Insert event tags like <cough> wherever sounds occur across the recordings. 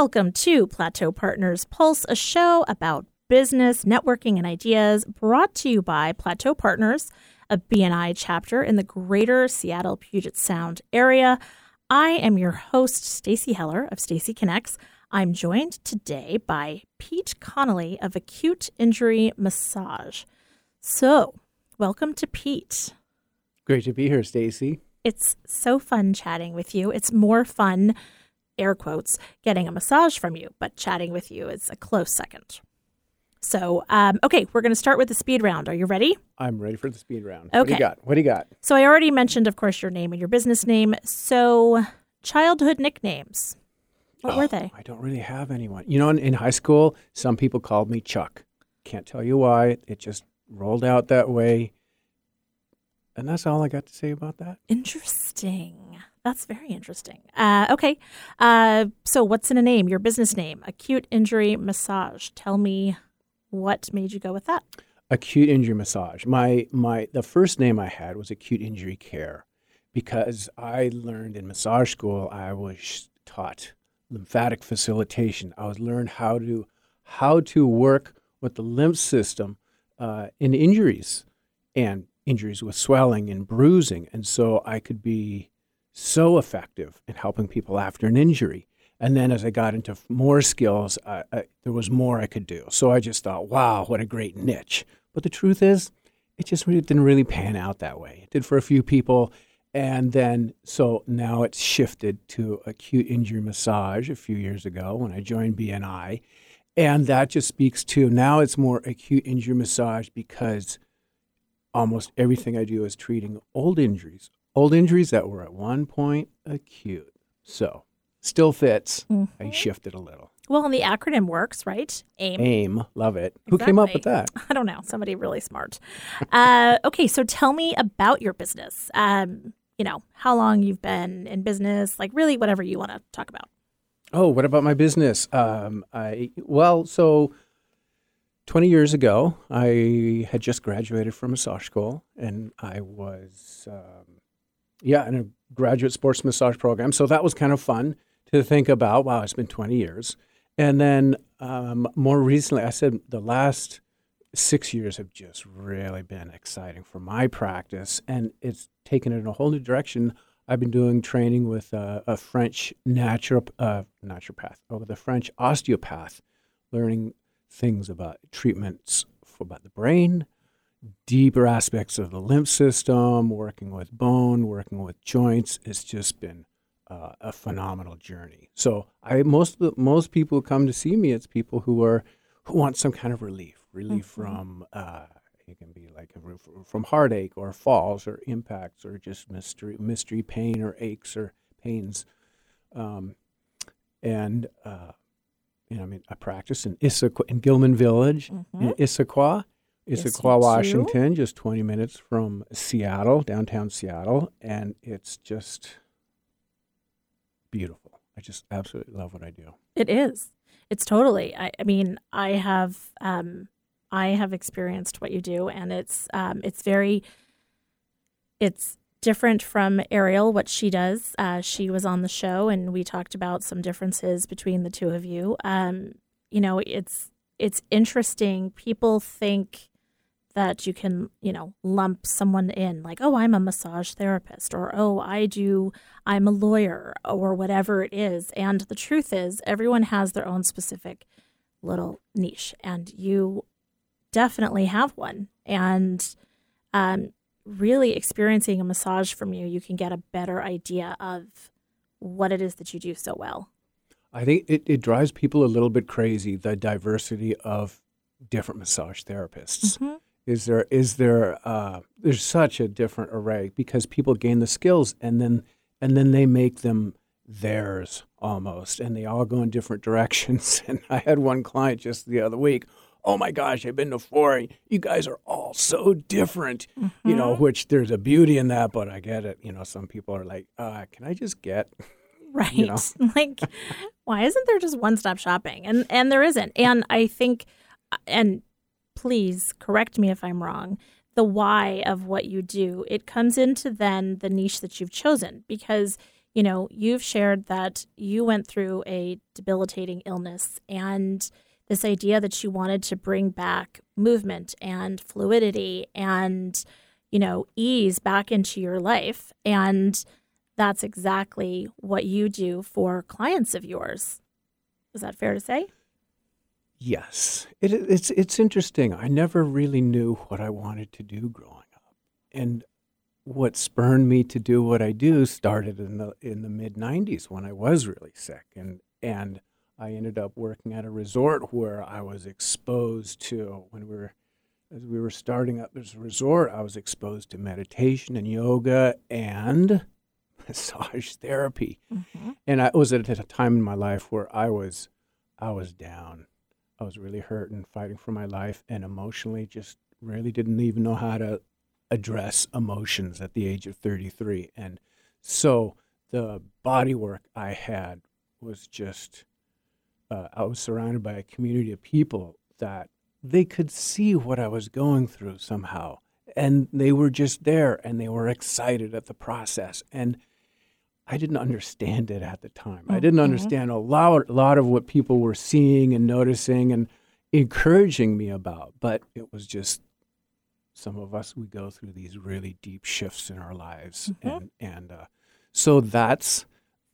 Welcome to Plateau Partners Pulse, a show about business, networking, and ideas brought to you by Plateau Partners, a BNI chapter in the greater Seattle Puget Sound area. I am your host, Stacy Heller of Stacy Connects. I'm joined today by Pete Connelly of Acute Injury Massage. So, welcome to Pete. Great to be here, Stacy. It's so fun chatting with you. It's more fun, air quotes, getting a massage from you, but chatting with you is a close second. So, um, okay, we're going to start with the speed round. Are you ready? I'm ready for the speed round. Okay. What do you got? What do you got? So, I already mentioned, of course, your name and your business name. So, childhood nicknames. What were Oh, they? I don't really have anyone. You know, in, in high school, some people called me Chuck. Can't tell you why. It just rolled out that way. And that's all I got to say about that. Interesting. That's very interesting. Uh, okay. Uh, so, what's in a name? Your business name, Acute Injury Massage. Tell me what made you go with that. Acute injury massage. My my the first name I had was acute injury care because I learned in massage school I was taught lymphatic facilitation. I was learned how to how to work with the lymph system uh, in injuries and injuries with swelling and bruising, and so I could be so effective in helping people after an injury. And then as I got into more skills, I, I, there was more I could do. So I just thought, wow, what a great niche. But the truth is, it just really didn't really pan out that way. It did for a few people. And then, so now it's shifted to acute injury massage a few years ago when I joined BNI. And that just speaks to now it's more acute injury massage because almost everything I do is treating old injuries, old injuries that were at one point acute. So still fits. I shifted a little. Well, and the acronym works, right? AIM. AIM, love it. Who came up with that? <laughs> I don't know. Somebody really smart. Uh, okay, so tell me about your business. Um, you know, how long you've been in business, like really whatever you want to talk about. Oh, what about my business? Um, I well, so twenty years ago, I had just graduated from a massage school, and I was, um, yeah, in a graduate sports massage program. So that was kind of fun to think about. Wow, it's been twenty years, and then um, more recently, I said the last six years have just really been exciting for my practice, and it's taken it in a whole new direction. I've been doing training with a French natural uh, naturopath, or with a French osteopath, learning things about treatments for about the brain, deeper aspects of the lymph system, working with bone, working with joints. It's just been uh, a phenomenal journey. So I most the, most people who come to see me, it's people who are who want some kind of relief, relief from uh, it can be like a, from heartache or falls or impacts or just mystery mystery pain or aches or pains, um, and uh, you know I mean I practice in Issaquah in Gilman Village in Issaquah. Yes, Issaquah, do. Washington, just 20 minutes from Seattle, downtown Seattle, and it's just beautiful. I just absolutely love what I do. It is. It's totally. I, I mean, I have um, I have experienced what you do, and it's um, it's very it's different from Ariel what she does. Uh, she was on the show, and we talked about some differences between the two of you. Um, you know, it's it's interesting. People think that you can, you know, lump someone in like, oh, I'm a massage therapist, or oh, I do, I'm a lawyer, or whatever it is. And the truth is, everyone has their own specific little niche, and you definitely have one. And um, really experiencing a massage from you, you can get a better idea of what it is that you do so well. I think it, it drives people a little bit crazy the diversity of different massage therapists. Is there is there uh, there's such a different array because people gain the skills and then and then they make them theirs almost and they all go in different <laughs> directions. And I had one client just the other week. Oh my gosh, I've been to four. You guys are all so different, you know. Which there's a beauty in that, but I get it. You know, some people are like, uh, "Can I just get <laughs> right know? <laughs> like why isn't there just one stop shopping and and there isn't and i think and please correct me if i'm wrong the why of what you do it comes into then the niche that you've chosen because you know, you've shared that you went through a debilitating illness and this idea that you wanted to bring back movement and fluidity and, you know, ease back into your life. And that's exactly what you do for clients of yours. Is that fair to say? Yes, it, it's it's interesting. I never really knew what I wanted to do growing up, and what spurred me to do what I do started in the in the mid '90s when I was really sick, and and I ended up working at a resort where I was exposed to when we were as we were starting up this resort. I was exposed to meditation and yoga and <laughs> massage therapy, mm-hmm. and I was at a time in my life where I was I was down I was really hurt and fighting for my life and emotionally just really didn't even know how to address emotions at the age of 33. And so the body work I had was just, uh, I was surrounded by a community of people that they could see what I was going through somehow. And they were just there and they were excited at the process. And I didn't understand it at the time. Mm-hmm. I didn't understand a lot, a lot of what people were seeing and noticing and encouraging me about. But it was just some of us we go through these really deep shifts in our lives, mm-hmm. and and uh, so that's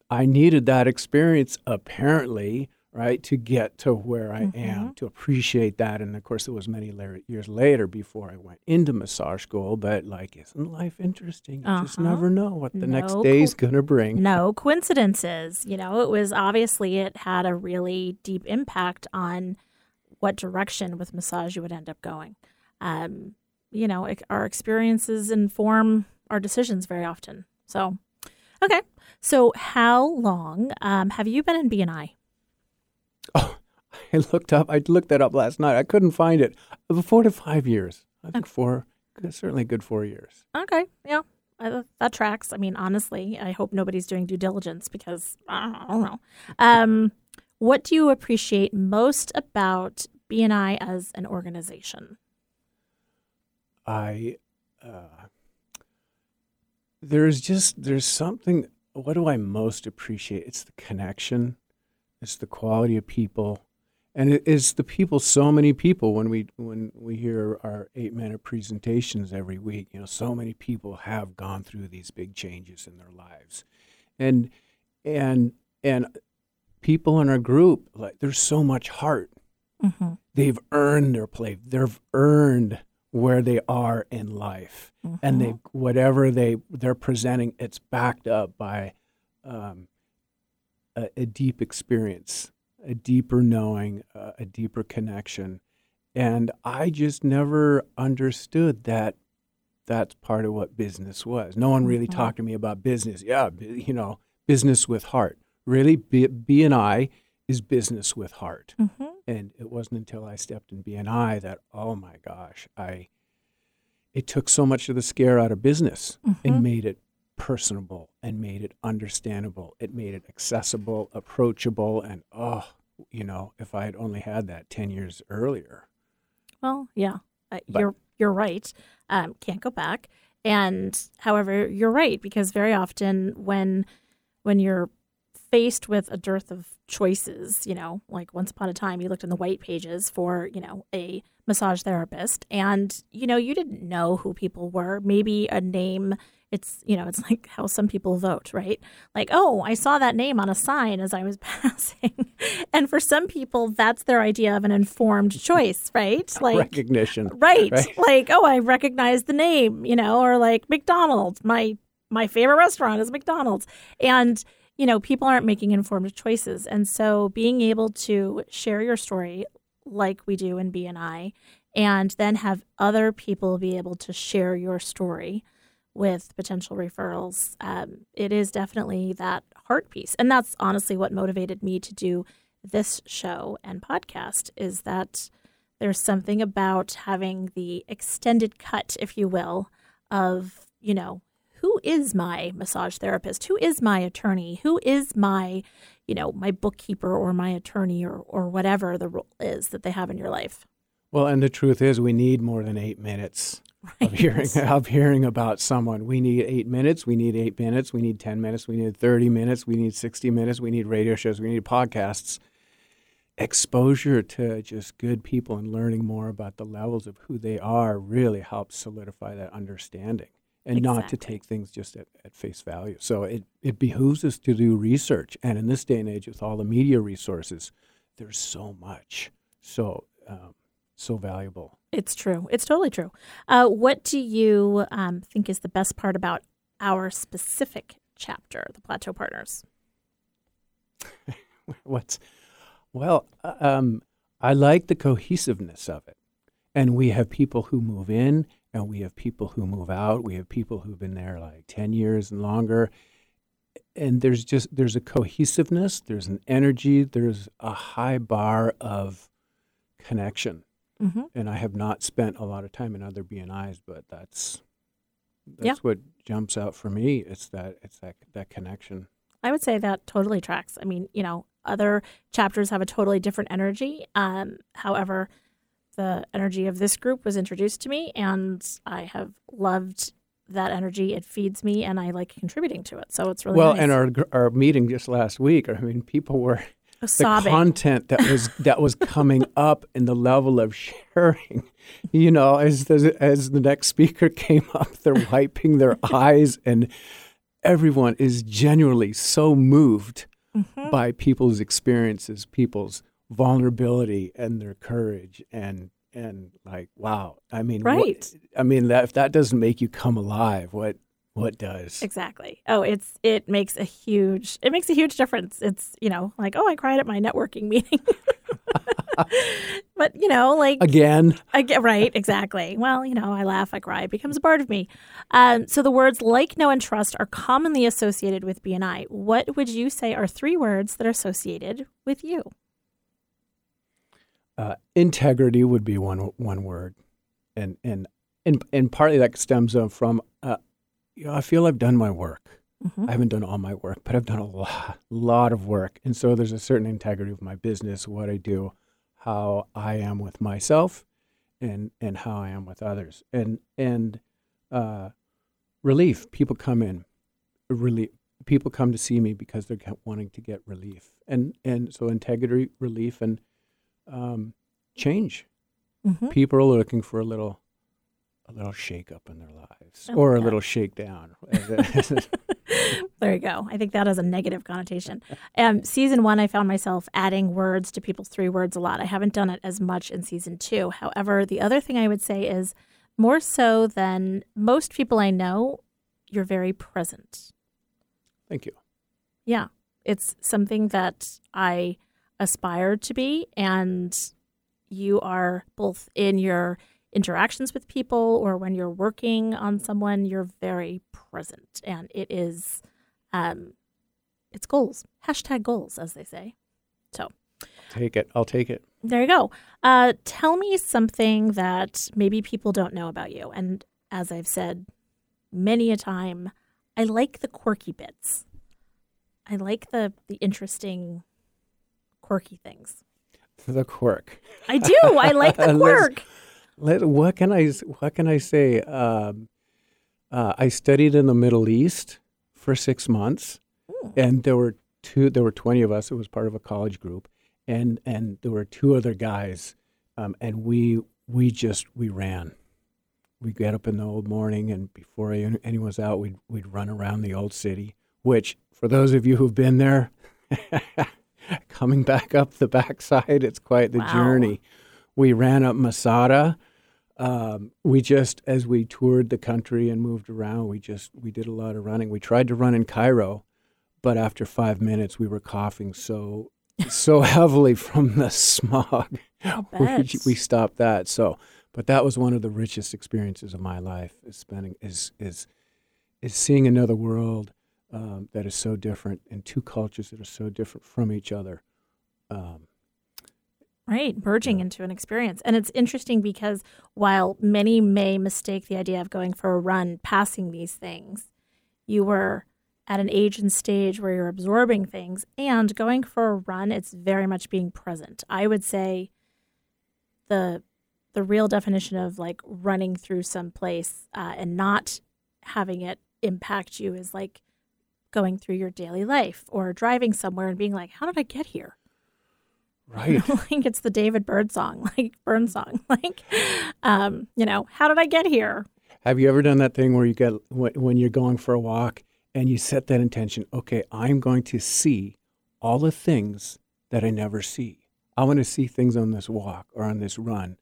I needed that experience apparently right, to get to where I mm-hmm. am, to appreciate that. And of course, it was many la- years later before I went into massage school. But like, isn't life interesting? You uh-huh. just never know what the no next day's co- going to bring. No coincidences. You know, it was obviously it had a really deep impact on what direction with massage you would end up going. Um, you know, it, our experiences inform our decisions very often. So, okay. So, how long um, have you been in BNI? <laughs> Oh, I looked up. I looked that up last night. I couldn't find it. Four to five years. I think okay. four. Certainly, good four years. Okay. Yeah. That tracks. I mean, honestly, I hope nobody's doing due diligence because I don't know. Um, what do you appreciate most about BNI as an organization? I uh, there's just there's something. What do I most appreciate? It's the connection it's the quality of people, and it is the people. So many people when we when we hear our eight minute presentations every week, you know, so many people have gone through these big changes in their lives, and and and people in our group like there's so much heart. Mm-hmm. They've earned their place. They've earned where they are in life, mm-hmm. and they whatever they they're presenting, it's backed up by um, a, a deep experience, a deeper knowing, uh, a deeper connection. And I just never understood that that's part of what business was. No one really mm-hmm. talked to me about business. Yeah, you know, business with heart. Really, B, BNI is business with heart. Mm-hmm. And it wasn't until I stepped in BNI that, oh my gosh, I it took so much of the scare out of business mm-hmm. and made it personable and made it understandable. It made it accessible, approachable, and oh, you know, if I had only had that ten years earlier. Well, yeah, uh, but, you're you're right. Um, can't go back. And however, you're right because very often when when you're faced with a dearth of choices, you know, like once upon a time you looked in the white pages for, you know, a massage therapist and, you know, you didn't know who people were. Maybe a name it's you know it's <laughs> like how some people vote right? Like oh i saw that name on a sign as i was <laughs> passing. And for some people that's their idea of an informed choice right? <laughs> Like recognition. right, right. like oh i recognize the name you know or like mcdonald's. My my favorite restaurant is mcdonald's. And you know people aren't making informed choices. And so being able to share your story like we do in bni and then have other people be able to share your story with potential referrals, um, it is definitely that heart piece. And that's honestly what motivated me to do this show and podcast is that there's something about having the extended cut, if you will, of, you know, who is my massage therapist? Who is my attorney? Who is my, you know, my bookkeeper or my attorney or, or whatever the role is that they have in your life? Well, and the truth is, we need more than eight minutes <laughs> of hearing of hearing about someone. We need eight minutes. We need eight minutes. We need ten minutes. We need thirty minutes. We need sixty minutes. We need radio shows. We need podcasts. Exposure to just good people and learning more about the levels of who they are really helps solidify that understanding and not to take things just at, at face value. So it, it behooves us to do research. And in this day and age, with all the media resources, there's so much, so so valuable. It's true. It's totally true. Uh, what do you um, think is the best part about our specific chapter, the Plateau Partners? <laughs> What's well, uh, um, I like the cohesiveness of it, and we have people who move in, and we have people who move out. We have people who've been there like ten years and longer, and there's just there's a cohesiveness. There's an energy. There's a high bar of connection, Mm-hmm. and I have not spent a lot of time in other BNIs, but that's that's Yeah. what jumps out for me. It's that it's that that connection. I would say that totally tracks. I mean, you know, other chapters have a totally different energy. Um, however, the energy of this group was introduced to me, and I have loved that energy. It feeds me, and I like contributing to it. So it's really well, nice. and our our meeting just last week. I mean, people were the sobbing. content that was that was coming <laughs> up and the level of sharing. You know, as the, as the next speaker came up, they're wiping their <laughs> eyes, and everyone is genuinely so moved Mhm. by people's experiences, people's vulnerability, and their courage, and and like, wow. I mean, what- Right. I mean, that if that doesn't make you come alive, what what does? Exactly. Oh, it's it makes a huge it makes a huge difference. It's you know like oh I cried at my networking <laughs> meeting, but you know like Again, I get right exactly. Well, you know I laugh, I cry, it becomes a part of me. Um, so the words like, know, and trust are commonly associated with BNI. What would you say are three words that are associated with you? uh, integrity would be one one word, and and and and partly that stems from uh, you know I feel I've done my work. Mhm. I haven't done all my work, but I've done a lot, lot of work, and so there's a certain integrity of my business, what I do, how I am with myself, and and how I am with others, and and uh, relief. People come in, relief. People come to see me because they're wanting to get relief, and and so integrity, relief, and um, change. Mhm. People are looking for a little, a little shake up in their lives, Oh, or a little shakedown. <laughs> <laughs> there you go. I think that has a negative connotation. Um, season one, I found myself adding words to people's three words a lot. I haven't done it as much in season two. However, the other thing I would say is more so than most people I know, you're very present. Thank you. Yeah, it's something that I aspire to be, and you are both in your interactions with people or when you're working on someone, you're very present, and it is, um, it's goals. Hashtag goals, as they say. So Take it. I'll take it. there you go. Uh, tell me something that maybe people don't know about you, and as I've said many a time, I like the quirky bits. I like the the interesting, quirky things. The quirk. I do. I like the <laughs> quirk. Let, what can I what can I say? Um, uh, I studied in the Middle East for six months, Ooh. and there were two. There were twenty of us. It was part of a college group, and and there were two other guys, um, and we we just we ran. We get up in the old morning, and before any- anyone was out, we'd we'd run around the old city. Which, for those of you who've been there, <laughs> coming back up the backside, it's quite the Wow. journey. We ran up Masada. Um, we just, as we toured the country and moved around, we just we did a lot of running. We tried to run in Cairo, but after five minutes, we were coughing so so <laughs> heavily from the smog. <laughs> We, we stopped that. So, but that was one of the richest experiences of my life. Is spending is is is seeing another world um, that is so different and two cultures that are so different from each other. Um, Right, merging Yeah. into an experience. And it's interesting because while many may mistake the idea of going for a run, passing these things, you were at an age and stage where you're absorbing things and going for a run, it's very much being present. I would say the the real definition of like running through some place uh, and not having it impact you is like going through your daily life or driving somewhere and being like, how did I get here? Right. <laughs> like it's the David Byrne song, <laughs> like Byrne song, <laughs> like, um, you know, how did I get here? Have you ever done that thing where you get when when you're going for a walk and you set that intention? Okay, I'm going to see all the things that I never see. I want to see things on this walk or on this run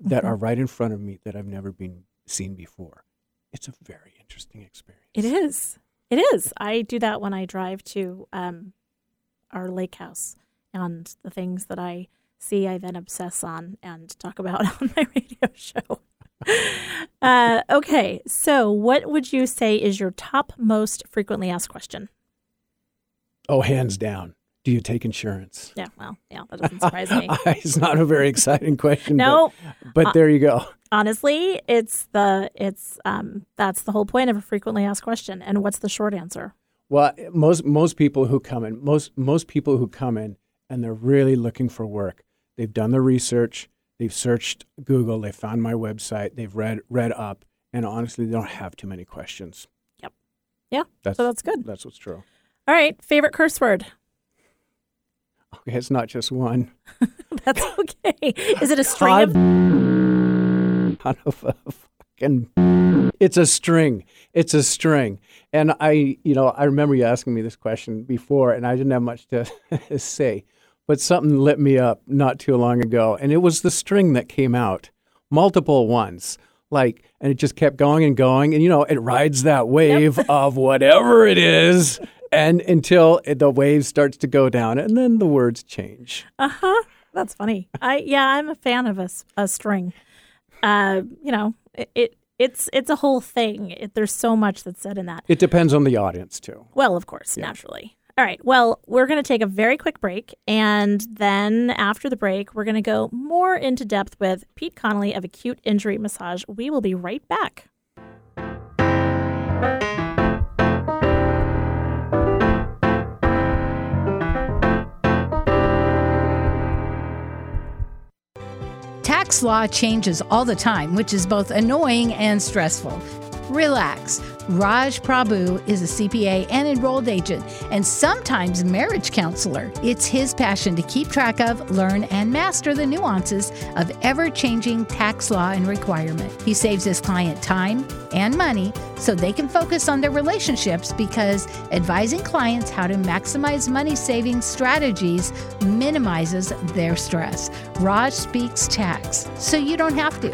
that Mhm. are right in front of me that I've never been seen before. It's a very interesting experience. It is. It is. I do that when I drive to um, our lake house, and the things that I see, I then obsess on and talk about <laughs> on my radio show. <laughs> uh, okay, so what would you say is your top most frequently asked question? Oh, hands down. Do you take insurance? Yeah, well, yeah, that <laughs> doesn't surprise me. it's not a very exciting question. but- No, but, Uh, there you go. honestly, it's the it's um that's the whole point of a frequently asked question. And what's the short answer? Well, most most people who come in, most most people who come in and they're really looking for work. They've done the research, they've searched Google, they found my website, they've read read up, and honestly, they don't have too many questions. Yep. Yeah, That's So that's good. that's what's true. All right, favorite curse word. Okay, it's not just one. <laughs> <laughs> That's okay. Is it a string of <laughs> Out of a fucking, it's a string. It's a string. And I, you know, I remember you asking me this question before, and I didn't have much to say, but something lit me up not too long ago, and it was the string that came out, multiple ones, like, and it just kept going and going, and you know, it rides that wave of whatever it is, and until it, the wave starts to go down, and then the words change. Uh huh. That's funny. I yeah, I'm a fan of a, a string. Uh, you know, it, it it's it's a whole thing. It, there's so much that's said in that. It depends on the audience too. Well, of course, naturally. All right. Well, we're going to take a very quick break. And then after the break, we're going to go more into depth with Pete Connelly of Acute Injury Massage. We will be right back. Tax law changes all the time, which is both annoying and stressful. Relax. Raj Prabhu is a CPA and enrolled agent, and sometimes marriage counselor. It's his passion to keep track of, learn, and master the nuances of ever changing tax law and requirement. He saves his client time and money so they can focus on their relationships because advising clients how to maximize money saving strategies minimizes their stress. Raj speaks tax, so you don't have to.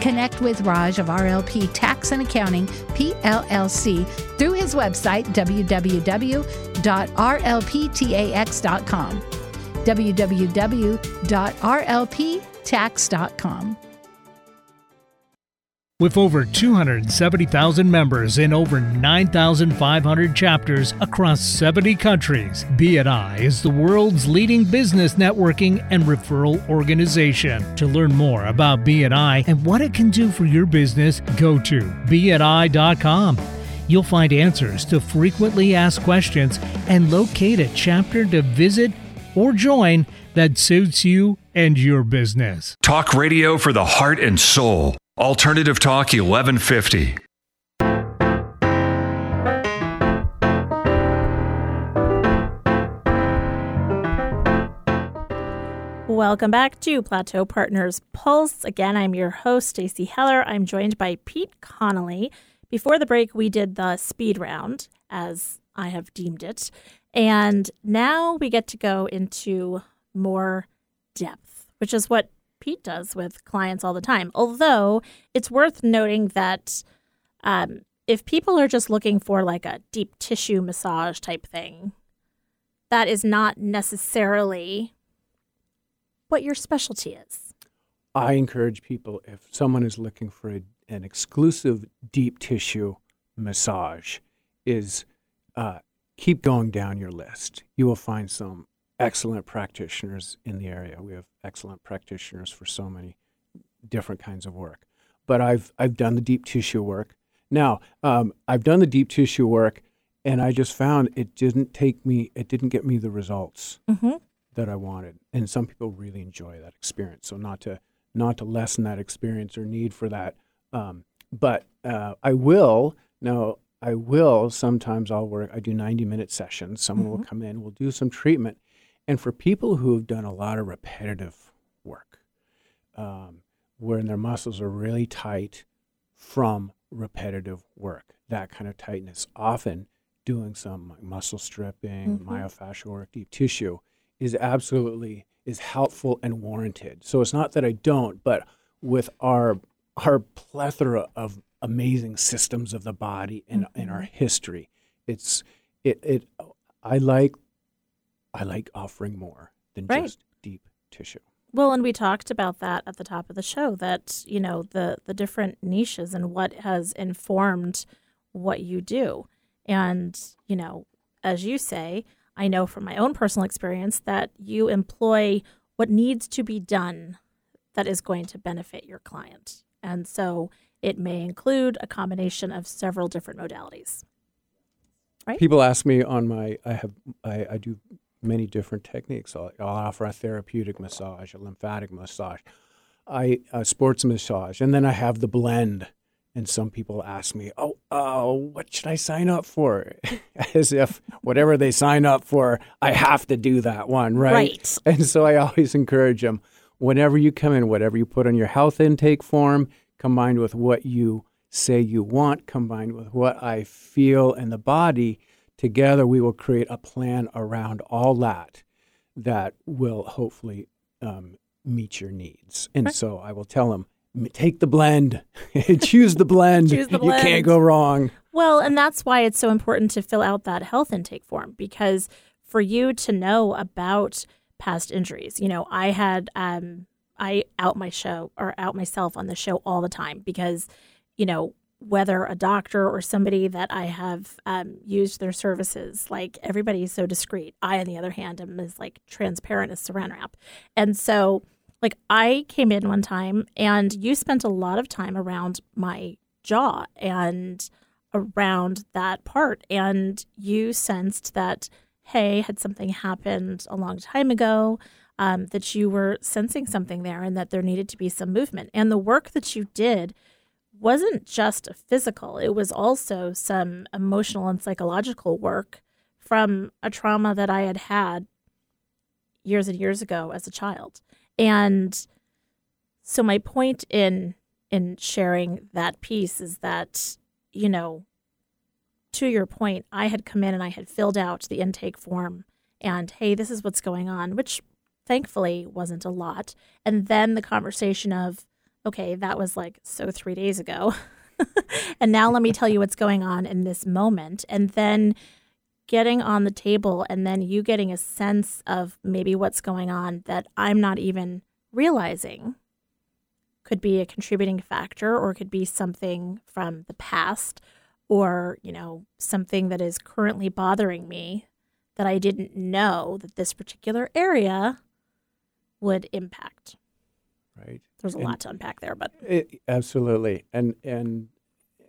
Connect with Raj of RLP Tax and Accounting, PLLC, through his website, www.rlptax.com. www.rlptax.com. With over 270,000 members in over 9,500 chapters across 70 countries, BNI is the world's leading business networking and referral organization. To learn more about BNI and what it can do for your business, go to BNI.com. You'll find answers to frequently asked questions and locate a chapter to visit or join that suits you and your business. Talk radio for the heart and soul. Alternative Talk 1150. Welcome back to Plateau Partners Pulse. Again, I'm your host, Stacey Heller. I'm joined by Pete Connelly. Before the break, we did the speed round, as I have deemed it. And now we get to go into more depth, which is what Pete does with clients all the time. Although it's worth noting that um, if people are just looking for like a deep tissue massage type thing, that is not necessarily what your specialty is. I encourage people if someone is looking for a, an exclusive deep tissue massage, is uh, keep going down your list. You will find some excellent practitioners in the area. We have excellent practitioners for so many different kinds of work. But I've I've done the deep tissue work. Now um, I've done the deep tissue work, and I just found it didn't take me. It didn't get me the results Mm-hmm. that I wanted. And some people really enjoy that experience. So not to not to lessen that experience or need for that. Um, but uh, I will now. I will sometimes. I'll work. I do ninety minute sessions. Someone will come in. We'll do some treatment, and for people who have done a lot of repetitive work, um, where their muscles are really tight from repetitive work, that kind of tightness, often doing some like muscle stripping, myofascial work, deep tissue, is absolutely is helpful and warranted. So it's not that I don't, but with our our plethora of amazing systems of the body and in our history, it's it it I like I like offering more than Right. just deep tissue. Well, and we talked about that at the top of the show that, you know, the the different niches and what has informed what you do. And, you know, as you say, I know from my own personal experience that you employ what needs to be done that is going to benefit your client. And so it may include a combination of several different modalities. Right. People ask me on my I have I, I do many different techniques. I'll, I'll offer a therapeutic massage, a lymphatic massage, I a sports massage, and then I have the blend. And some people ask me, "Oh, uh, what should I sign up for?" <laughs> As if whatever they sign up for, I have to do that one, right? Right. And so I always encourage them whenever you come in, whatever you put on your health intake form, combined with what you say you want, combined with what I feel in the body, together we will create a plan around all that that will hopefully um, meet your needs. And so I will tell them, take the blend, <laughs> choose the blend. Choose the blend. You can't go wrong. Well, and that's why it's so important to fill out that health intake form because for you to know about past injuries, you know, I had um I out my show or out myself on the show all the time because, you know, whether a doctor or somebody that I have um, used their services, like everybody is so discreet. I, on the other hand, am as like transparent as saran wrap, and so like I came in one time and you spent a lot of time around my jaw and around that part. And you sensed that hey had something happened a long time ago um, that you were sensing something there and that there needed to be some movement. And the work that you did wasn't just physical it was also some emotional and psychological work from a trauma that i had had years and years ago as a child. And so my point in in sharing that piece is that you know to your point i had come in and i had filled out the intake form and hey this is what's going on which thankfully wasn't a lot. And then the conversation of okay that was like so 3 days ago <laughs> and now let me tell you what's going on in this moment and then getting on the table and then you getting a sense of maybe what's going on that I'm not even realizing could be a contributing factor or could be something from the past or, you know, something that is currently bothering me that I didn't know that this particular area would impact. Right. There's a And- lot to unpack there, but It, absolutely, and and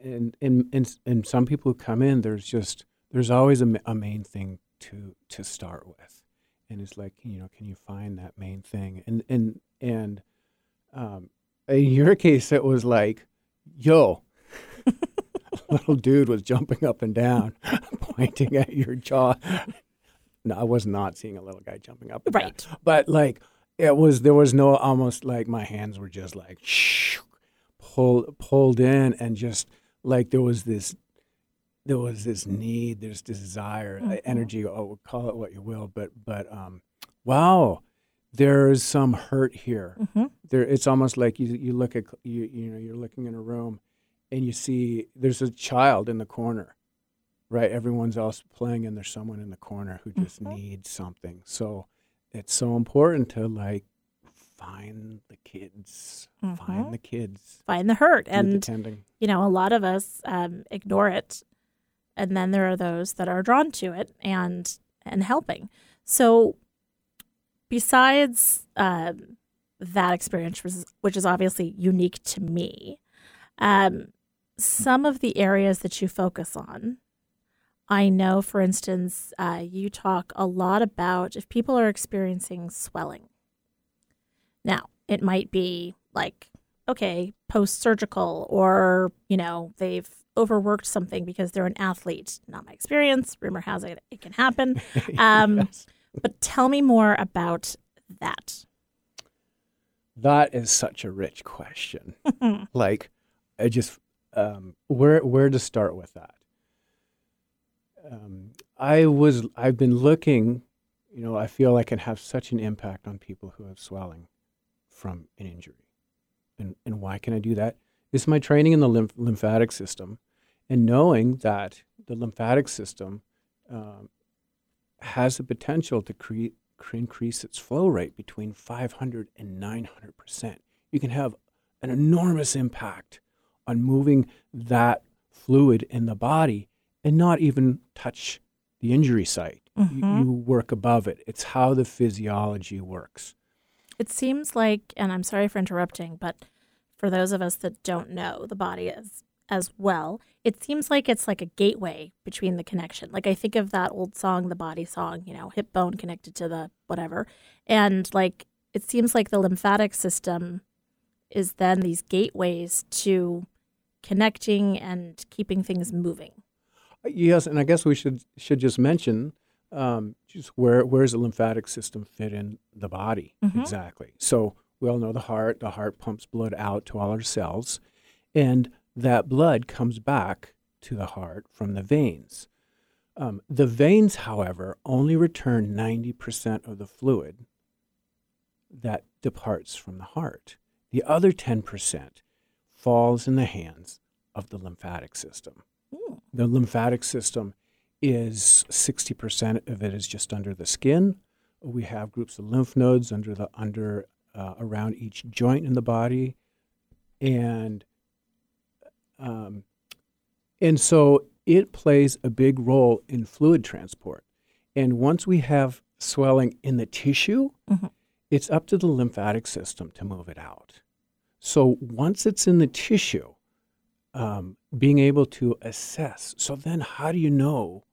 and and and and some people who come in, there's just there's always a, a main thing to to start with, and it's like you know, can you find that main thing? And and and um, in your case, it was like, yo, <laughs> little dude was jumping up and down, <laughs> pointing at your jaw. No, I was not seeing a little guy jumping up and down right. but like it was there was no almost like my hands were just like pulled pulled in and just like there was this there was this need there's this desire uh, energy oh call it what you will but but um wow there's some hurt here. Hmm there it's almost like you you look at you you know you're looking in a room and you see there's a child in the corner right? Everyone's else playing and there's someone in the corner who just Mhm. needs something. So it's so important to like find the kids Mhm. find the kids Find the hurt. the And tending you know, a lot of us um, ignore it, and then there are those that are drawn to it and and helping. So, besides um, that experience, which is, which is obviously unique to me, um, some of the areas that you focus on, I know, for instance, uh, you talk a lot about if people are experiencing swelling. Now, it might be like okay, post surgical, or you know they've overworked something because they're an athlete. Not my experience. Rumor has it it can happen. <laughs> Um, Yes. But tell me more about that. That is such a rich question. <laughs> like, I just um, where where to start with that? Um, I was I've been looking. You know, I feel I can have such an impact on people who have swelling from an injury, and and why can I do that? It's my training in the lymph- lymphatic system, and knowing that the lymphatic system um, has the potential to create increase its flow rate between 500 and 900 percent. You can have an enormous impact on moving that fluid in the body and not even touch the injury site. You- Mhm. You, work above it. It's how the physiology works. It seems like, and I'm sorry for interrupting, but for those of us that don't know the body as as well, it seems like it's like a gateway between the connection. Like I think of that old song, the body song, you know, hip bone connected to the whatever. And like it seems like the lymphatic system is then these gateways to connecting and keeping things moving. Yes, and I guess we should should just mention um, just where where does the lymphatic system fit in the body Mhm. exactly. So we all know the heart. The heart pumps blood out to all our cells, and that blood comes back to the heart from the veins. Um, the veins, however, only return ninety percent of the fluid that departs from the heart. The other ten percent falls in the hands of the lymphatic system. The lymphatic system is 60% of it is just under the skin. We have groups of lymph nodes under the under uh, around each joint in the body, and um, and so it plays a big role in fluid transport. And once we have swelling in the tissue, Mhm. it's up to the lymphatic system to move it out. So once it's in the tissue, um, being able to assess. So then, how do you know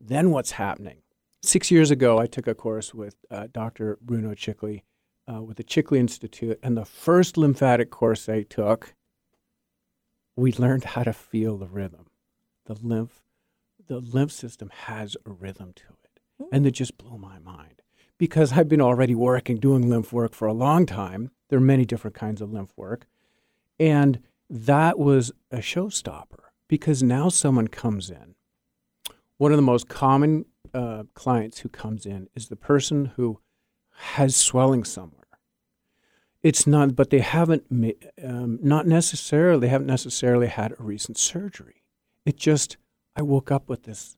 then what's happening? Six years ago, I took a course with uh, Dr. Bruno Chikly uh, with the Chikly Institute, and the first lymphatic course I took, we learned how to feel the rhythm. The lymph, the lymph system has a rhythm to it, and it just blew my mind because I've been already working doing lymph work for a long time. There are many different kinds of lymph work, and that was a showstopper because now someone comes in. One of the most common uh, clients who comes in is the person who has swelling somewhere. It's not, but they haven't, um, not necessarily, they haven't necessarily had a recent surgery. It just, I woke up with this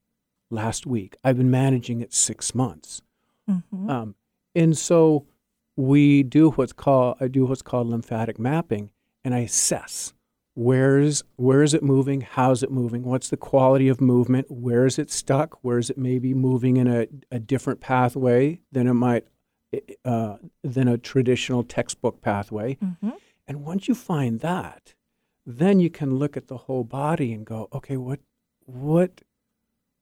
last week. I've been managing it six months. Mhm. Um, and so we do what's called I do what's called lymphatic mapping, and I assess where's where is it moving, how's it moving, what's the quality of movement, where is it stuck, where is it maybe moving in a, a different pathway than it might uh, than a traditional textbook pathway. Mhm. And once you find that, then you can look at the whole body and go, okay, what what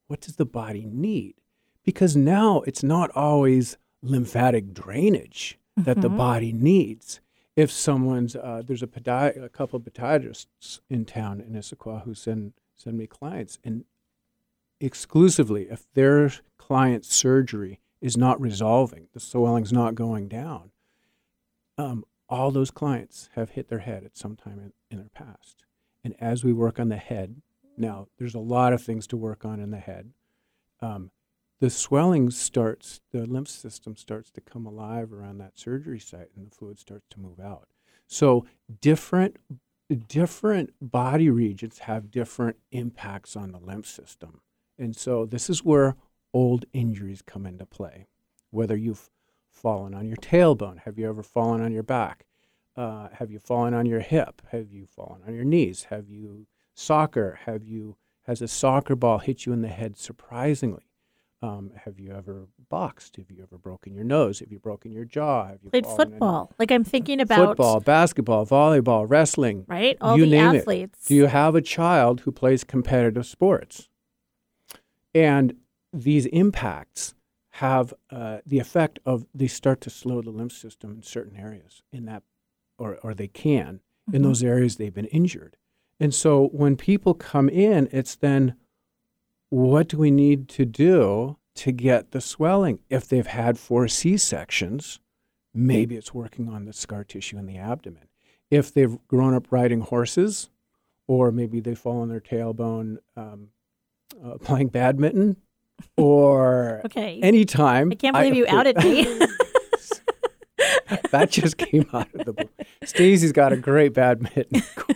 what does the body need? Because now it's not always lymphatic drainage that the Mhm. body needs. If someone's uh, there's a, podi- a couple of podiatrists in town in Issaquah who send send me clients, and exclusively if their client's surgery is not resolving, the swelling's not going down, um, all those clients have hit their head at some time in, in their past. And as we work on the head, now there's a lot of things to work on in the head. Um, the swelling starts, the lymph system starts to come alive around that surgery site, and the fluid starts to move out. So different different body regions have different impacts on the lymph system, and so this is where old injuries come into play. Whether you've fallen on your tailbone, have you ever fallen on your back? Uh, have you fallen on your hip? Have you fallen on your knees? Have you soccer? Have you has a soccer ball hit you in the head surprisingly? Um, have you ever boxed? Have you ever broken your nose? Have you broken your jaw? Have you Played football. Like I'm thinking about football, basketball, volleyball, wrestling? right? All you the name athletes. It. Do you have a child who plays competitive sports? And these impacts have uh, the effect of they start to slow the lymph system in certain areas in that or, or they can in those areas they've been injured. And so when people come in, it's then what do we need to do to get the swelling? If they've had four C sections, maybe it's working on the scar tissue in the abdomen. If they've grown up riding horses, or maybe they fall on their tailbone um, uh, playing badminton, or <laughs> Okay. anytime. I can't believe you outed me. <laughs> that just came out of the blue. Stacey's got a great badminton <laughs>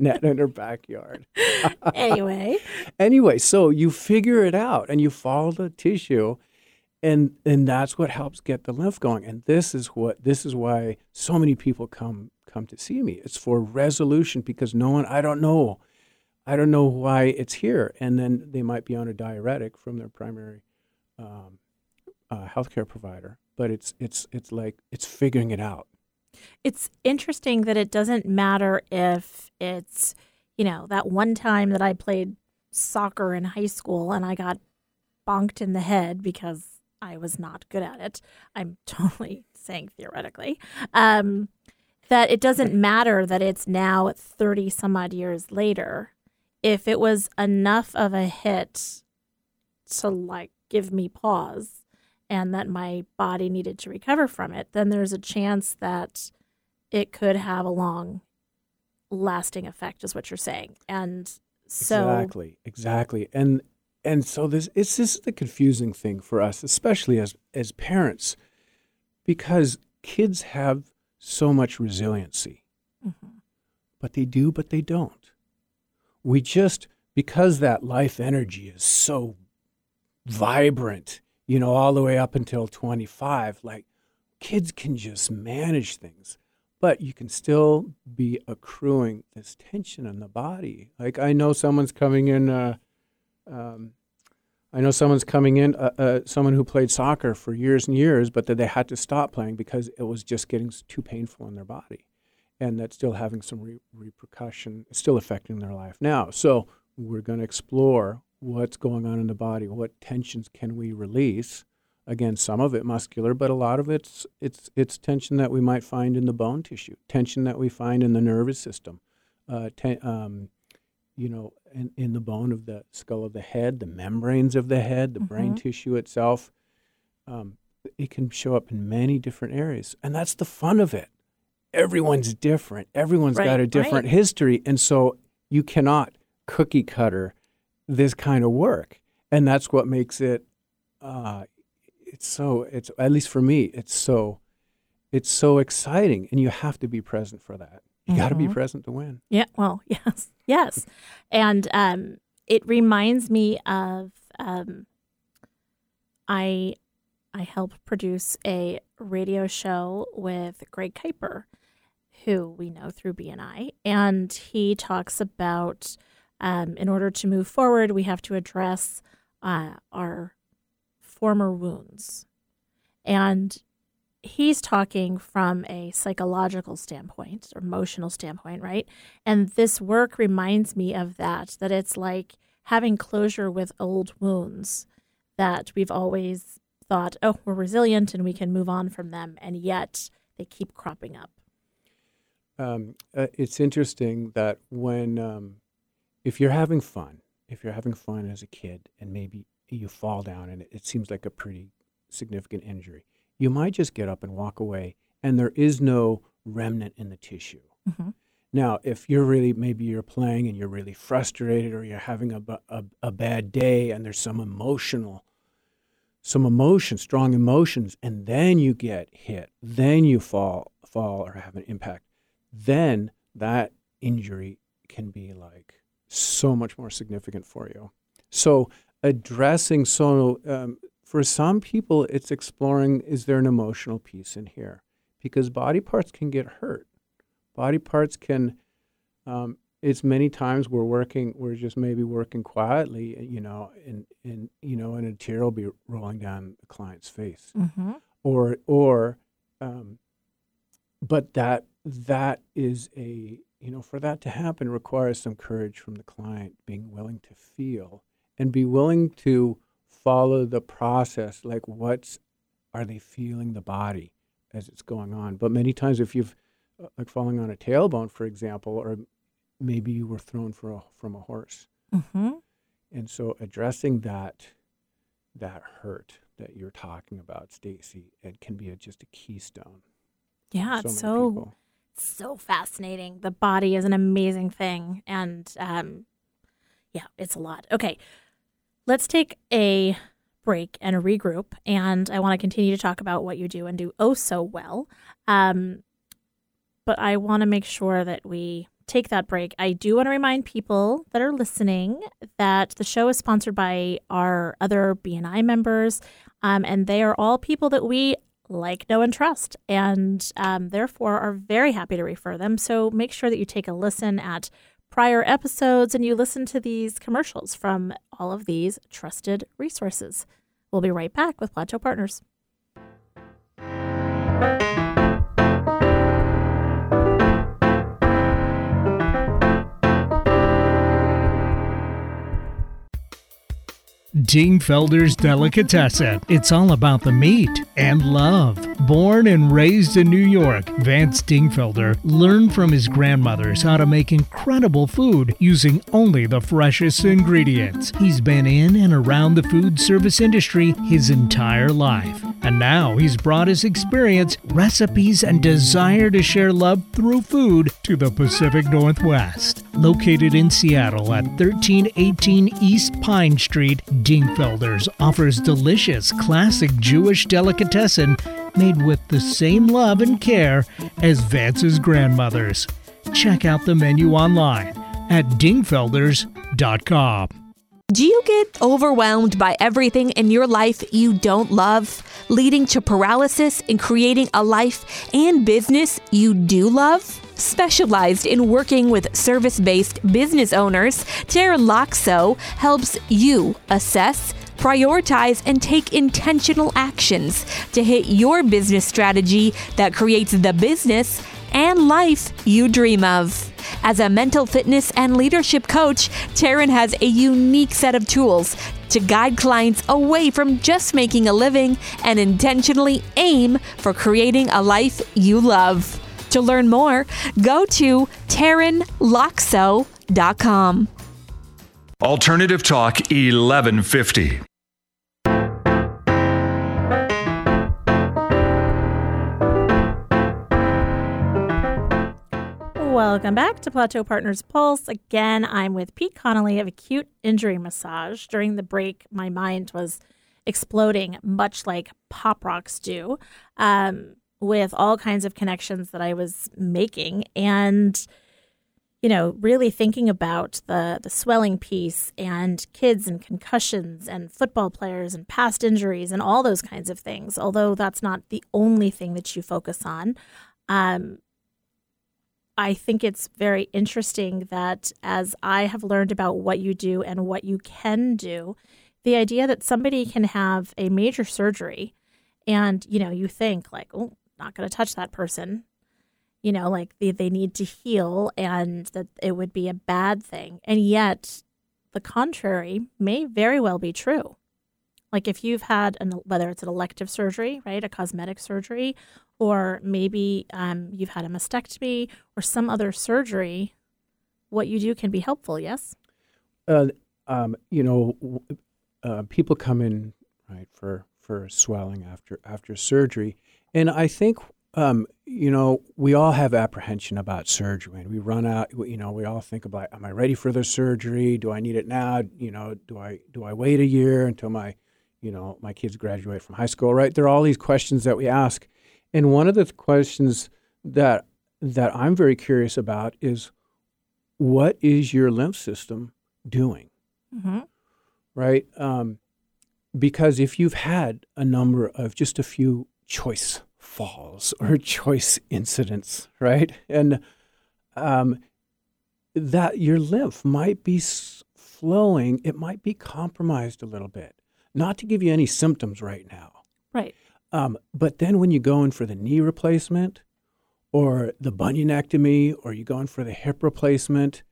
net in her backyard. <laughs> anyway, <laughs> Anyway, so you figure it out and you follow the tissue and and that's what helps get the lymph going. And this is what this is why so many people come come to see me. It's for resolution because no one I don't know. I don't know why it's here. And then they might be on a diuretic from their primary um, uh, healthcare provider. But it's it's it's like it's figuring it out. It's interesting that it doesn't matter if it's, you know, that one time that I played soccer in high school and I got bonked in the head because I was not good at it. I'm <laughs> totally saying theoretically. Um, that it doesn't matter that it's now 30 some odd years later. If it was enough of a hit to like give me pause and that my body needed to recover from it, then there's a chance that it could have a long lasting effect, is what you're saying. And so, exactly, exactly, and and so this it's this is the confusing thing for us, especially as as parents, because kids have so much resiliency, Mhm. but they do, but they don't. We just because that life energy is so vibrant, you know, all the way up until 25, like kids can just manage things, but you can still be accruing this tension in the body. Like I know someone's coming in, uh, um, I know someone's coming in, uh, uh, someone who played soccer for years and years, but that they had to stop playing because it was just getting too painful in their body. And that's still having some re- repercussion, still affecting their life now. So we're going to explore what's going on in the body, what tensions can we release. Again, some of it muscular, but a lot of it's it's it's tension that we might find in the bone tissue, tension that we find in the nervous system, uh, ten, um, you know, in, in the bone of the skull of the head, the membranes of the head, the brain Mhm. tissue itself. Um, it can show up in many different areas, and that's the fun of it. Everyone's different. Everyone's got a different right. history, and so you cannot cookie cutter this kind of work, and that's what makes it. Uh, it's so. It's at least for me. It's so. It's so exciting, and you have to be present for that. You got to be present to win. Yeah, well, <laughs> yes, yes. And um, it reminds me of um, I I help produce a radio show with Greg Kuiper, who we know through BNI, and he talks about um, in order to move forward, we have to address uh, our former wounds, and he's talking from a psychological standpoint or emotional standpoint, right? And this work reminds me of that, that it's like having closure with old wounds that we've always thought, oh, we're resilient and we can move on from them. And yet they keep cropping up. um, uh, it's interesting that when um, if you're having fun, if you're having fun as a kid, and maybe you fall down and it, seems like a pretty significant injury, you might just get up and walk away, and there is no remnant in the tissue. Mhm. Now, if you're really maybe you're playing and you're really frustrated, or you're having a, a a bad day, and there's some emotional some emotion, strong emotions, and then you get hit, then you fall fall or have an impact, then that injury can be like so much more significant for you. So addressing so um, for some people, it's exploring is there an emotional piece in here because body parts can get hurt. Body parts can. Um, it's many times we're working, we're just maybe working quietly, you know, and, and you know, and a tear will be rolling down the client's face Mm-hmm. or or um, but that that is a you know for that to happen requires some courage from the client being willing to feel and be willing to follow the process like what's are they feeling the body as it's going on but many times if you've uh, like falling on a tailbone, for example, or maybe you were thrown for a, from a horse. Mm-hmm. And so addressing that that hurt that you're talking about, Stacy, it can be a, just a keystone. Yeah, for it's so people. So fascinating. The body is an amazing thing, and um, yeah, it's a lot. Okay, let's take a break and regroup, and I want to continue to talk about what you do and do oh so well. Um, but I want to make sure that we take that break. I do want to remind people that are listening that the show is sponsored by our other BNI members, um, and they are all people that we like, know, and trust, and um, therefore are very happy to refer them. So make sure that you take a listen at prior episodes and you listen to these commercials from all of these trusted resources. We'll be right back with Plateau Partners. Dingfelder's Delicatessen. It's all about the meat and love. Born and raised in New York, Vance Dingfelder learned from his grandmothers how to make incredible food using only the freshest ingredients. He's been in and around the food service industry his entire life. And now he's brought his experience, recipes, and desire to share love through food to the Pacific Northwest. Located in Seattle at 1318 East Pine Street, Dingfelder's offers delicious classic Jewish delicatessen made with the same love and care as Vance's grandmother's. Check out the menu online at dingfelders.com. Do you get overwhelmed by everything in your life you don't love, leading to paralysis in creating a life and business you do love? Specialized in working with service based business owners, Taryn Loxo helps you assess, prioritize, and take intentional actions to hit your business strategy that creates the business and life you dream of. As a mental fitness and leadership coach, Taryn has a unique set of tools to guide clients away from just making a living and intentionally aim for creating a life you love. To learn more, go to TarynLoxo.com. Alternative Talk 1150. Welcome back to Plateau Partners Pulse. Again, I'm with Pete Connelly of Acute Injury Massage. During the break, my mind was exploding, much like pop rocks do, um, with all kinds of connections that I was making. And, you know, really thinking about the, the swelling piece and kids and concussions and football players and past injuries and all those kinds of things, although that's not the only thing that you focus on. Um, I think it's very interesting that as I have learned about what you do and what you can do, the idea that somebody can have a major surgery and, you know, you think like, oh, not going to touch that person, you know, like they, they need to heal and that it would be a bad thing. And yet the contrary may very well be true. Like if you've had an, whether it's an elective surgery, right, a cosmetic surgery, or maybe um, you've had a mastectomy or some other surgery, what you do can be helpful. Yes. Uh, um, you know, uh, people come in right for for swelling after after surgery, and I think um, you know we all have apprehension about surgery, and we run out. You know, we all think about: Am I ready for the surgery? Do I need it now? You know, do I do I wait a year until my you know my kids graduate from high school? Right? There are all these questions that we ask, and one of the questions that that I'm very curious about is what is your lymph system doing? Mm-hmm. right? Um, because if you've had a number of just a few choice falls or choice incidents, right, and um, that your lymph might be flowing, it might be compromised a little bit. Not to give you any symptoms right now, Right. um, but then when you go in for the knee replacement or the bunionectomy or you go in for the hip replacement,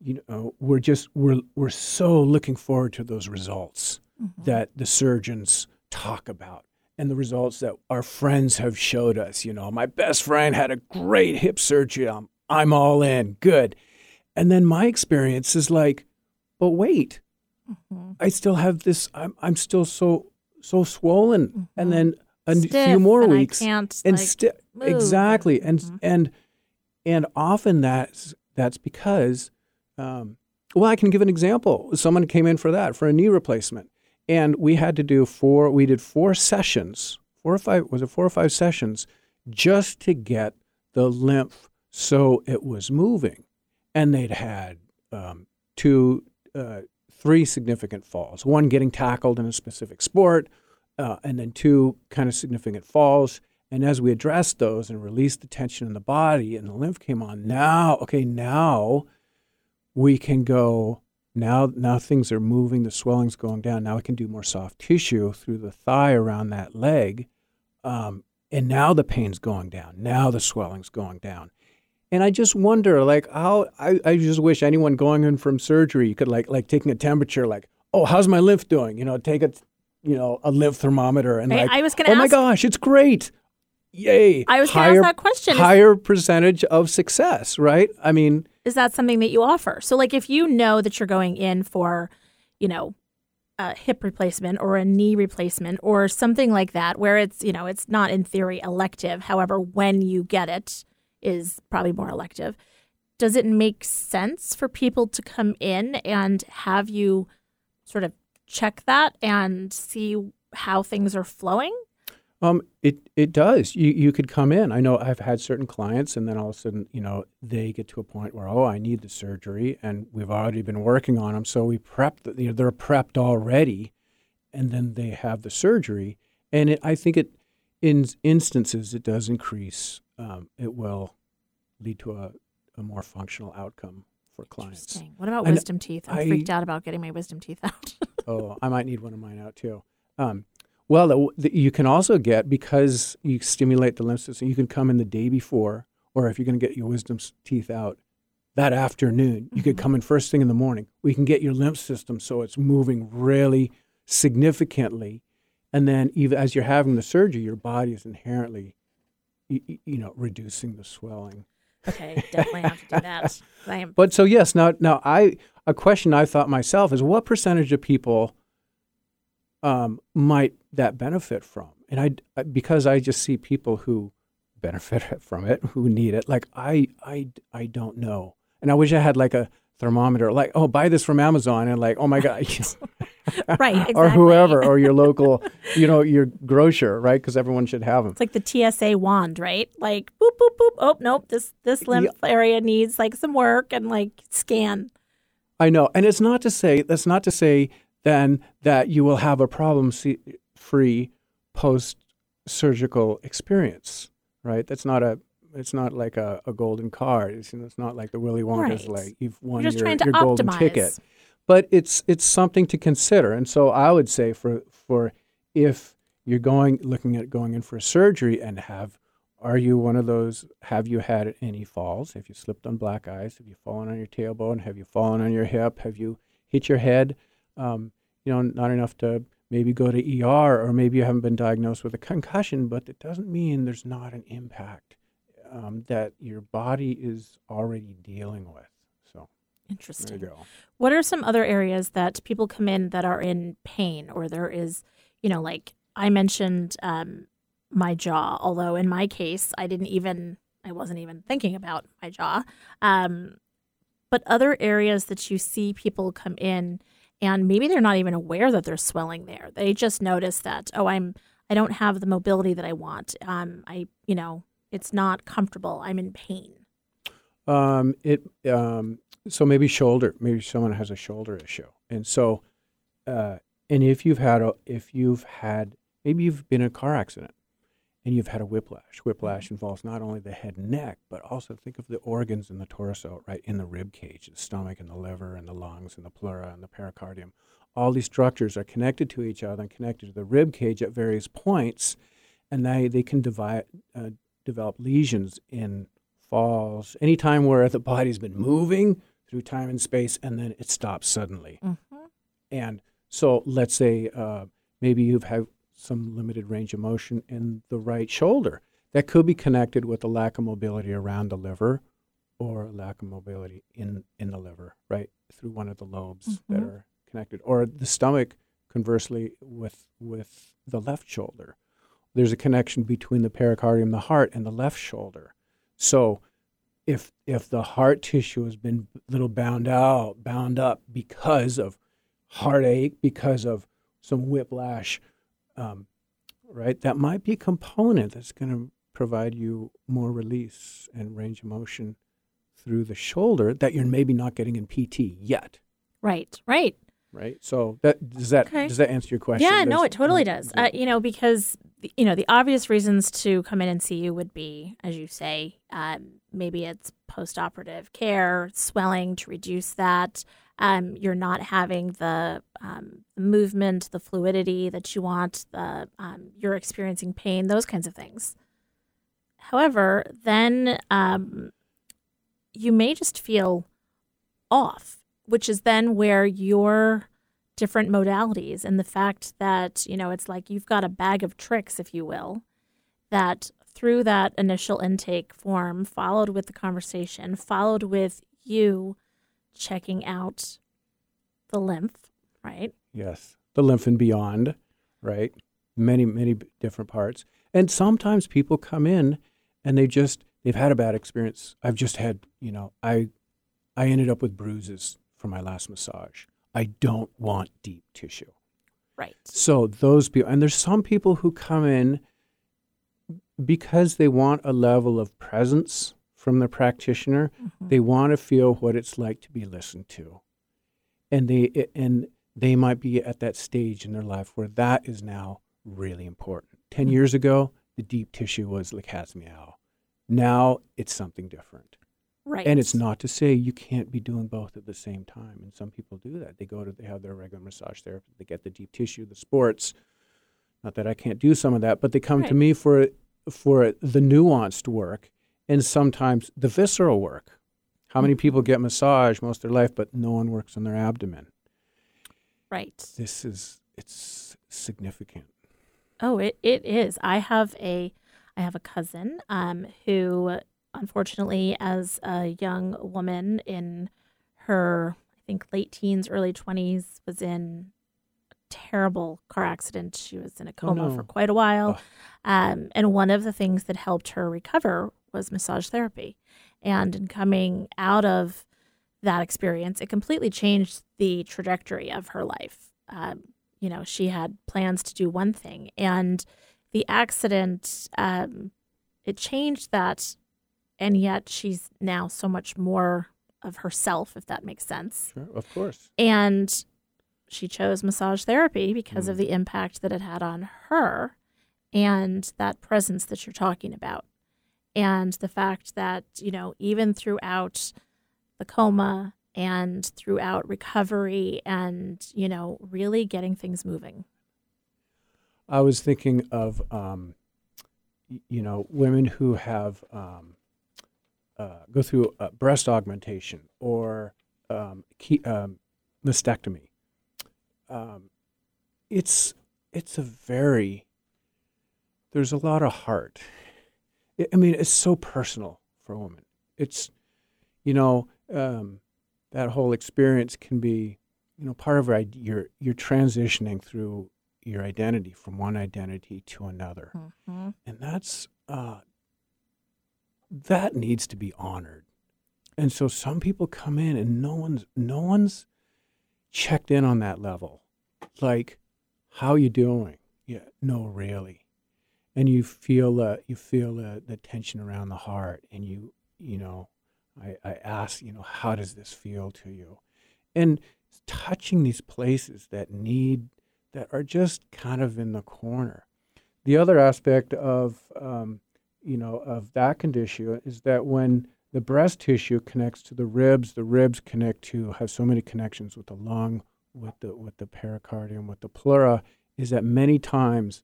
you know, we're just we're we're so looking forward to those results that the surgeons talk about and the results that our friends have showed us. You know, my best friend had a great hip surgery. I'm, I'm all in. Good. And then my experience is like, but wait, Mm-hmm. I still have this. I'm, I'm still so so swollen, and then a Mm-hmm. Stiff, few more and weeks, can't, and like, sti- exactly, and Mhm. and and often that's that's because, um, well, I can give an example. Someone came in for that for a knee replacement, and we had to do four. We did four sessions, four or five. Was it four or five sessions, just to get the lymph so it was moving, and they'd had um, two, uh, three significant falls. One getting tackled in a specific sport, uh, and then two kind of significant falls. And as we addressed those and released the tension in the body and the lymph came on, now, okay, now we can go. Now, now things are moving. The swelling's going down. Now I can do more soft tissue through the thigh around that leg, um, and now the pain's going down. Now the swelling's going down. And I just wonder, like, how I, I just wish anyone going in from surgery could like like taking a temperature, like, oh, how's my lymph doing? You know, take a, you know, a lymph thermometer and I- like, I was gonna oh my gosh, it's great, yay! I was gonna ask that question. Higher percentage of success, right? I mean, is that something that you offer? So, like, if you know that you're going in for, you know, a hip replacement or a knee replacement or something like that, where it's, you know, it's not in theory elective. However, when you get it is probably more elective. Does it make sense for people to come in and have you sort of check that and see how things are flowing? Um, it it does. You you could come in. I know I've had certain clients, and then all of a sudden, you know, they get to a point where oh, I need the surgery, and we've already been working on them. So we prep. The, you know, they're prepped already, and then they have the surgery. And it, I think it, in instances, it does increase. Um, it will lead to a, a more functional outcome for clients. What about wisdom teeth? I'm I- freaked out about getting my wisdom teeth out. <laughs> oh, I might need one of mine out too. Um, well, the, the, you can also get because you stimulate the lymph system. You can come in the day before, or if you're going to get your wisdom teeth out that afternoon, you could mm-hmm. come in first thing in the morning. We can get your lymph system so it's moving really significantly, and then even as you're having the surgery, your body is inherently, you, you know, reducing the swelling. okay, definitely have to do that. <laughs> I am But so yes, now now I a question I thought myself is what percentage of people um, might that benefit from? And I because I just see people who benefit <laughs> from it, who need it. Like I I I don't know. And I wish I had like a thermometer, like oh buy this from Amazon, and like oh my god, <laughs> right, <laughs> exactly. or whoever, or your local, you know, your grocer, right? Because everyone should have them. It's like the TSA wand, right? Like boop boop boop. Oh nope, this this lymph area needs like some work and like scan. I know, and it's not to say that's not to say then that you will have a problem-free post-surgical experience, right? That's not a. It's not like a, a golden card. It's, it's not like the Willy Wonka's Right. like you've won your, your golden ticket. But it's it's something to consider, and so I would say for for if you're going looking at going in for surgery and have are you one of those have you had any falls have you slipped on black ice have you fallen on your tailbone have you fallen on your hip have you hit your head um, you know not enough to maybe go to er or maybe you haven't been diagnosed with a concussion but it doesn't mean there's not an impact um, that your body is already dealing with so Interesting. What are some other areas that people come in that are in pain, or there is, you know, like I mentioned um, my jaw. Although in my case, I didn't even, I wasn't even thinking about my jaw. Um, but other areas that you see people come in, and maybe they're not even aware that they're swelling there. They just notice that, oh, I'm, I don't have the mobility that I want. Um, I, you know, it's not comfortable. I'm in pain. Um, it um, so maybe shoulder. Maybe someone has a shoulder issue, and so, uh, and if you've had a, if you've had, maybe you've been in a car accident, and you've had a whiplash. Whiplash involves not only the head and neck, but also think of the organs in the torso, right in the rib cage, the stomach and the liver and the lungs and the pleura and the pericardium. All these structures are connected to each other and connected to the rib cage at various points, and they they can divide, uh, develop lesions in falls anytime where the body's been moving through time and space and then it stops suddenly Mm-hmm. and so let's say uh, maybe you've had some limited range of motion in the right shoulder. That could be connected with a lack of mobility around the liver or a lack of mobility in, in the liver, right, through one of the lobes that Mhm. are connected. Or the stomach, conversely, with, with the left shoulder. There's a connection between the pericardium, the heart, and the left shoulder. So if if the heart tissue has been a little bound out, bound up because of heartache, because of some whiplash, um, right? That might be a component that's going to provide you more release and range of motion through the shoulder that you're maybe not getting in PT yet, Right, right. right? So that does that Okay. does that answer your question? Yeah, no, it totally does. Uh, you know, because you know the obvious reasons to come in and see you would be, as you say, um, maybe it's post-operative care, swelling to reduce that. Um, you're not having the um, movement, the fluidity that you want. The um, you're experiencing pain, those kinds of things. However, then um, you may just feel off, which is then where your different modalities and the fact that, you know, it's like you've got a bag of tricks, if you will, that through that initial intake form, followed with the conversation, followed with you checking out the lymph, right? Yes, the lymph and beyond, right? Many, many different parts. And sometimes people come in and they just they've had a bad experience. I've just had, you know, I I ended up with bruises from my last massage. I don't want deep tissue. Right. So those people, and there's some people who come in because they want a level of presence from the practitioner. Mhm. They want to feel what it's like to be listened to, and they and they might be at that stage in their life where that is now really important. 10 Mhm. years ago, the deep tissue was like has. Now it's something different. Right. And it's not to say you can't be doing both at the same time. And some people do that. They go to, they have their regular massage therapy, they get the deep tissue, the sports. Not that I can't do some of that, but they come to me for for the nuanced work and sometimes the visceral work. How many people get massage most of their life, but no one works on their abdomen? Right. This is it's significant. Oh, it, it is. I have a I have a cousin um, who unfortunately as a young woman in her I think late teens, early 20s was in a terrible car accident. She was in a coma no. for quite a while. Oh. Um, and one of the things that helped her recover was massage therapy. And in coming out of that experience, it completely changed the trajectory of her life. Um, you know, she had plans to do one thing, and the accident, um, it changed that. And yet she's now so much more of herself, if that makes sense. Sure, of course. And she chose massage therapy because of Mm. the impact that it had on her and that presence that you're talking about. And the fact that, you know, even throughout the coma and throughout recovery and, you know, really getting things moving. I was thinking of, um, you know, women who have um, uh, go through uh, breast augmentation or um, ke- um, mastectomy. Um, it's it's a very there's a lot of heart. I mean, it's so personal for a woman. It's you know um, that whole experience can be you know part of your you're you're transitioning through your identity from one identity to another. And that's uh, that needs to be honored. And so some people come in and no one's no one's checked in on that level. Like how you doing? Yeah no really and you feel uh, you feel uh, the tension around the heart and you you know I, I ask you know how does this feel to you? And touching these places that need that are just kind of in the corner. The other aspect of um, you know of that condition is that when the breast tissue connects to the ribs the ribs connect to have so many connections with the lung with the with the pericardium with the pleura is that many times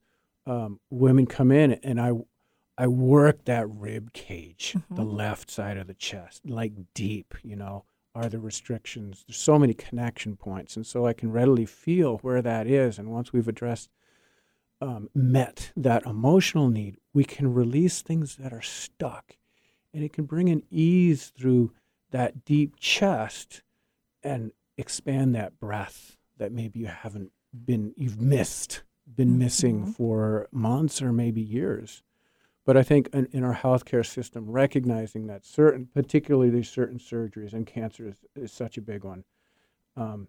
um, women come in and I I work that rib cage, the Mhm. left side of the chest, like deep, you know, are the restrictions. There's so many connection points. And so I can readily feel where that is. And once we've addressed um, met that emotional need, we can release things that are stuck. And it can bring an ease through that deep chest and expand that breath that maybe you haven't been, you've missed, been missing Mhm. for months or maybe years. But I think in, in our healthcare system, recognizing that certain, particularly these certain surgeries and cancer is, is such a big one, um,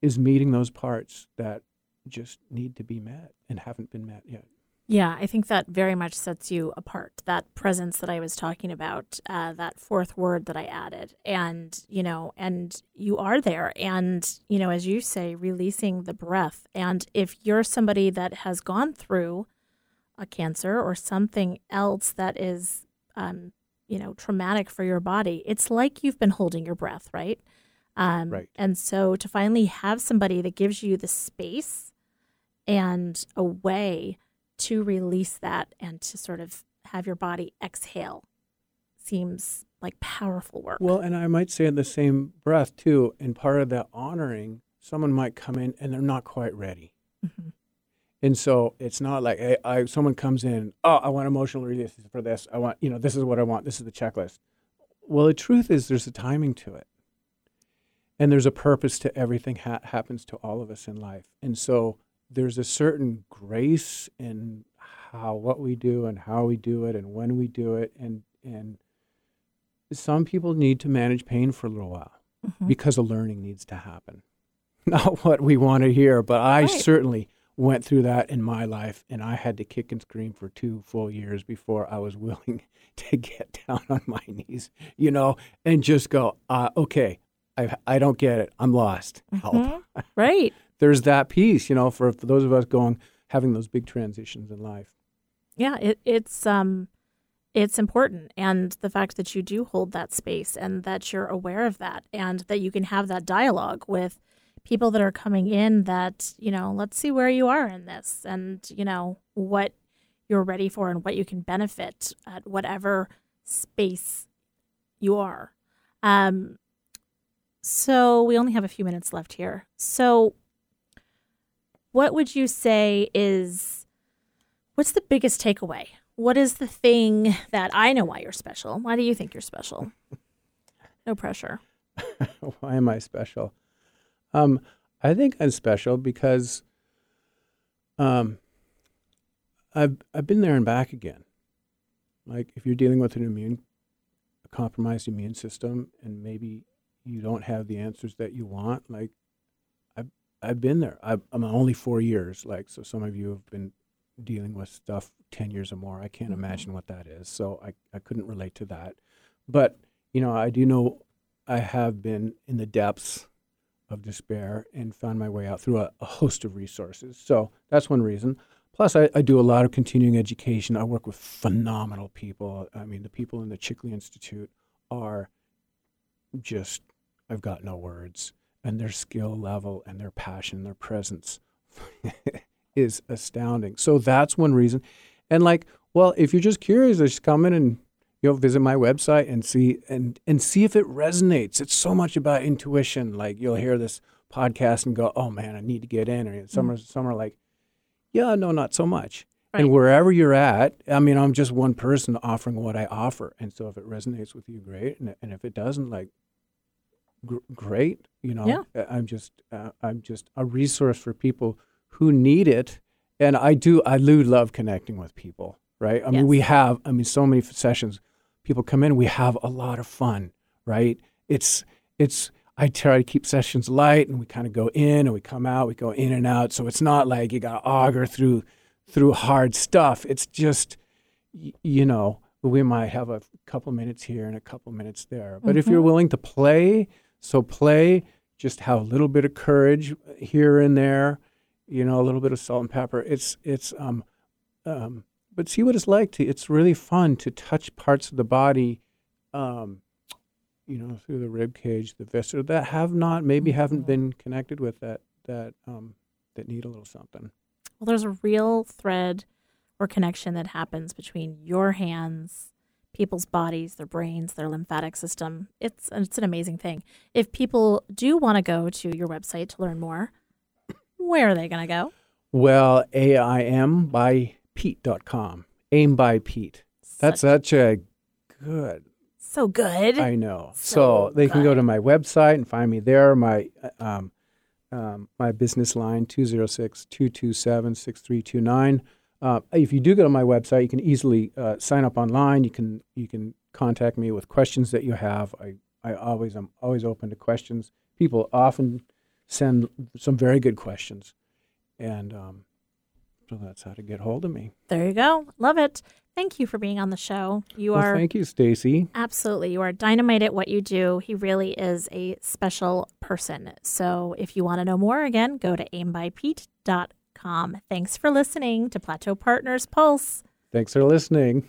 is meeting those parts that just need to be met and haven't been met yet. Yeah, I think that very much sets you apart. That presence that I was talking about, uh, that fourth word that I added, and you know, and you are there, and you know, as you say, releasing the breath. And if you're somebody that has gone through a cancer or something else that is, um, you know, traumatic for your body, it's like you've been holding your breath, right? Um, Right. And so to finally have somebody that gives you the space and a way to release that and to sort of have your body exhale seems like powerful work. Well, and I might say in the same breath too, and part of that honoring, someone might come in and they're not quite ready. Mhm. And so it's not like hey, I someone comes in, oh, I want emotional release for this. I want, you know, this is what I want. This is the checklist. Well, the truth is there's a timing to it. And there's a purpose to everything ha- happens to all of us in life. And so there's a certain grace in how what we do and how we do it and when we do it and and some people need to manage pain for a little while Mhm. because a learning needs to happen. <laughs> Not what we want to hear, but I Right. certainly went through that in my life and I had to kick and scream for two full years before I was <laughs> willing to get down on my knees, you know, and just go, uh, okay, I, I don't get it. I'm lost. Help. Mhm. Right. There's that piece, you know, for, for those of us going, having those big transitions in life. Yeah, it, it's um it's important and the fact that you do hold that space and that you're aware of that and that you can have that dialogue with people that are coming in that, you know, let's see where you are in this and, you know, what you're ready for and what you can benefit at whatever space you are. Um so we only have a few minutes left here. So what would you say is what's the biggest takeaway? What is the thing that I know why you're special? Why do you think you're special? <laughs> No pressure. <laughs> Why am I special? Um, I think I'm special because um, I've I've been there and back again. Like if you're dealing with an immune a compromised immune system and maybe you don't have the answers that you want, like I've been there. I, I'm only four years. Like so, some of you have been dealing with stuff ten years or more. I can't Mhm. imagine what that is. So I I couldn't relate to that. But you know, I do know I have been in the depths of despair and found my way out through a, a host of resources. So that's one reason. Plus, I, I do a lot of continuing education. I work with phenomenal people. I mean, the people in the Chikly Institute are just, I've got no words. And their skill level and their passion, their presence <laughs> is astounding. So that's one reason. And like, well, if you're just curious, just come in and you know visit my website and see and and see if it resonates. It's so much about intuition. Like you'll hear this podcast and go, "Oh man, I need to get in." Or some mm. are some are like, "Yeah, no, not so much." Right. And wherever you're at, I mean, I'm just one person offering what I offer, and so if it resonates with you, great. And and if it doesn't, like, gr- great. You know, Yeah. I'm just uh, I'm just a resource for people who need it, and I do I do love connecting with people. Right? I mean, we have I mean, so many sessions. People come in, we have a lot of fun. Right? It's it's I try to keep sessions light, and we kind of go in and we come out. We go in and out, so it's not like you got to auger through through hard stuff. It's just you know we might have a couple minutes here and a couple minutes there. But if you're Mhm. willing to play, so play, just have a little bit of courage here and there, you know, a little bit of salt and pepper. It's it's um um but see what it's like to it's really fun to touch parts of the body um you know through the rib cage, the viscera that have not maybe haven't Mhm. been connected with that that um that need a little something. Well, there's a real thread or connection that happens between your hands, people's bodies, their brains, their lymphatic system. It's it's an amazing thing. If people do want to go to your website to learn more, where are they going to go? Well, aim by Pete.com. Aim by Pete. That's Such- such a good so good. I know. So So, they can go to my website and find me there. My um, um, my business line 206-227-6329. Uh, if you do go to my website, you can easily uh, sign up online. You can you can contact me with questions that you have. I, I always am always open to questions. People often send some very good questions, and um, so that's how to get hold of me. there you go. Love it. Thank you for being on the show. You Well, are thank you, Stacy. Absolutely. You are dynamite at what you do. He really is a special person. So if you want to know more, again, go to aimbypete.com plateaupartners.com. Thanks for listening to Plateau Partners Pulse. Thanks for listening.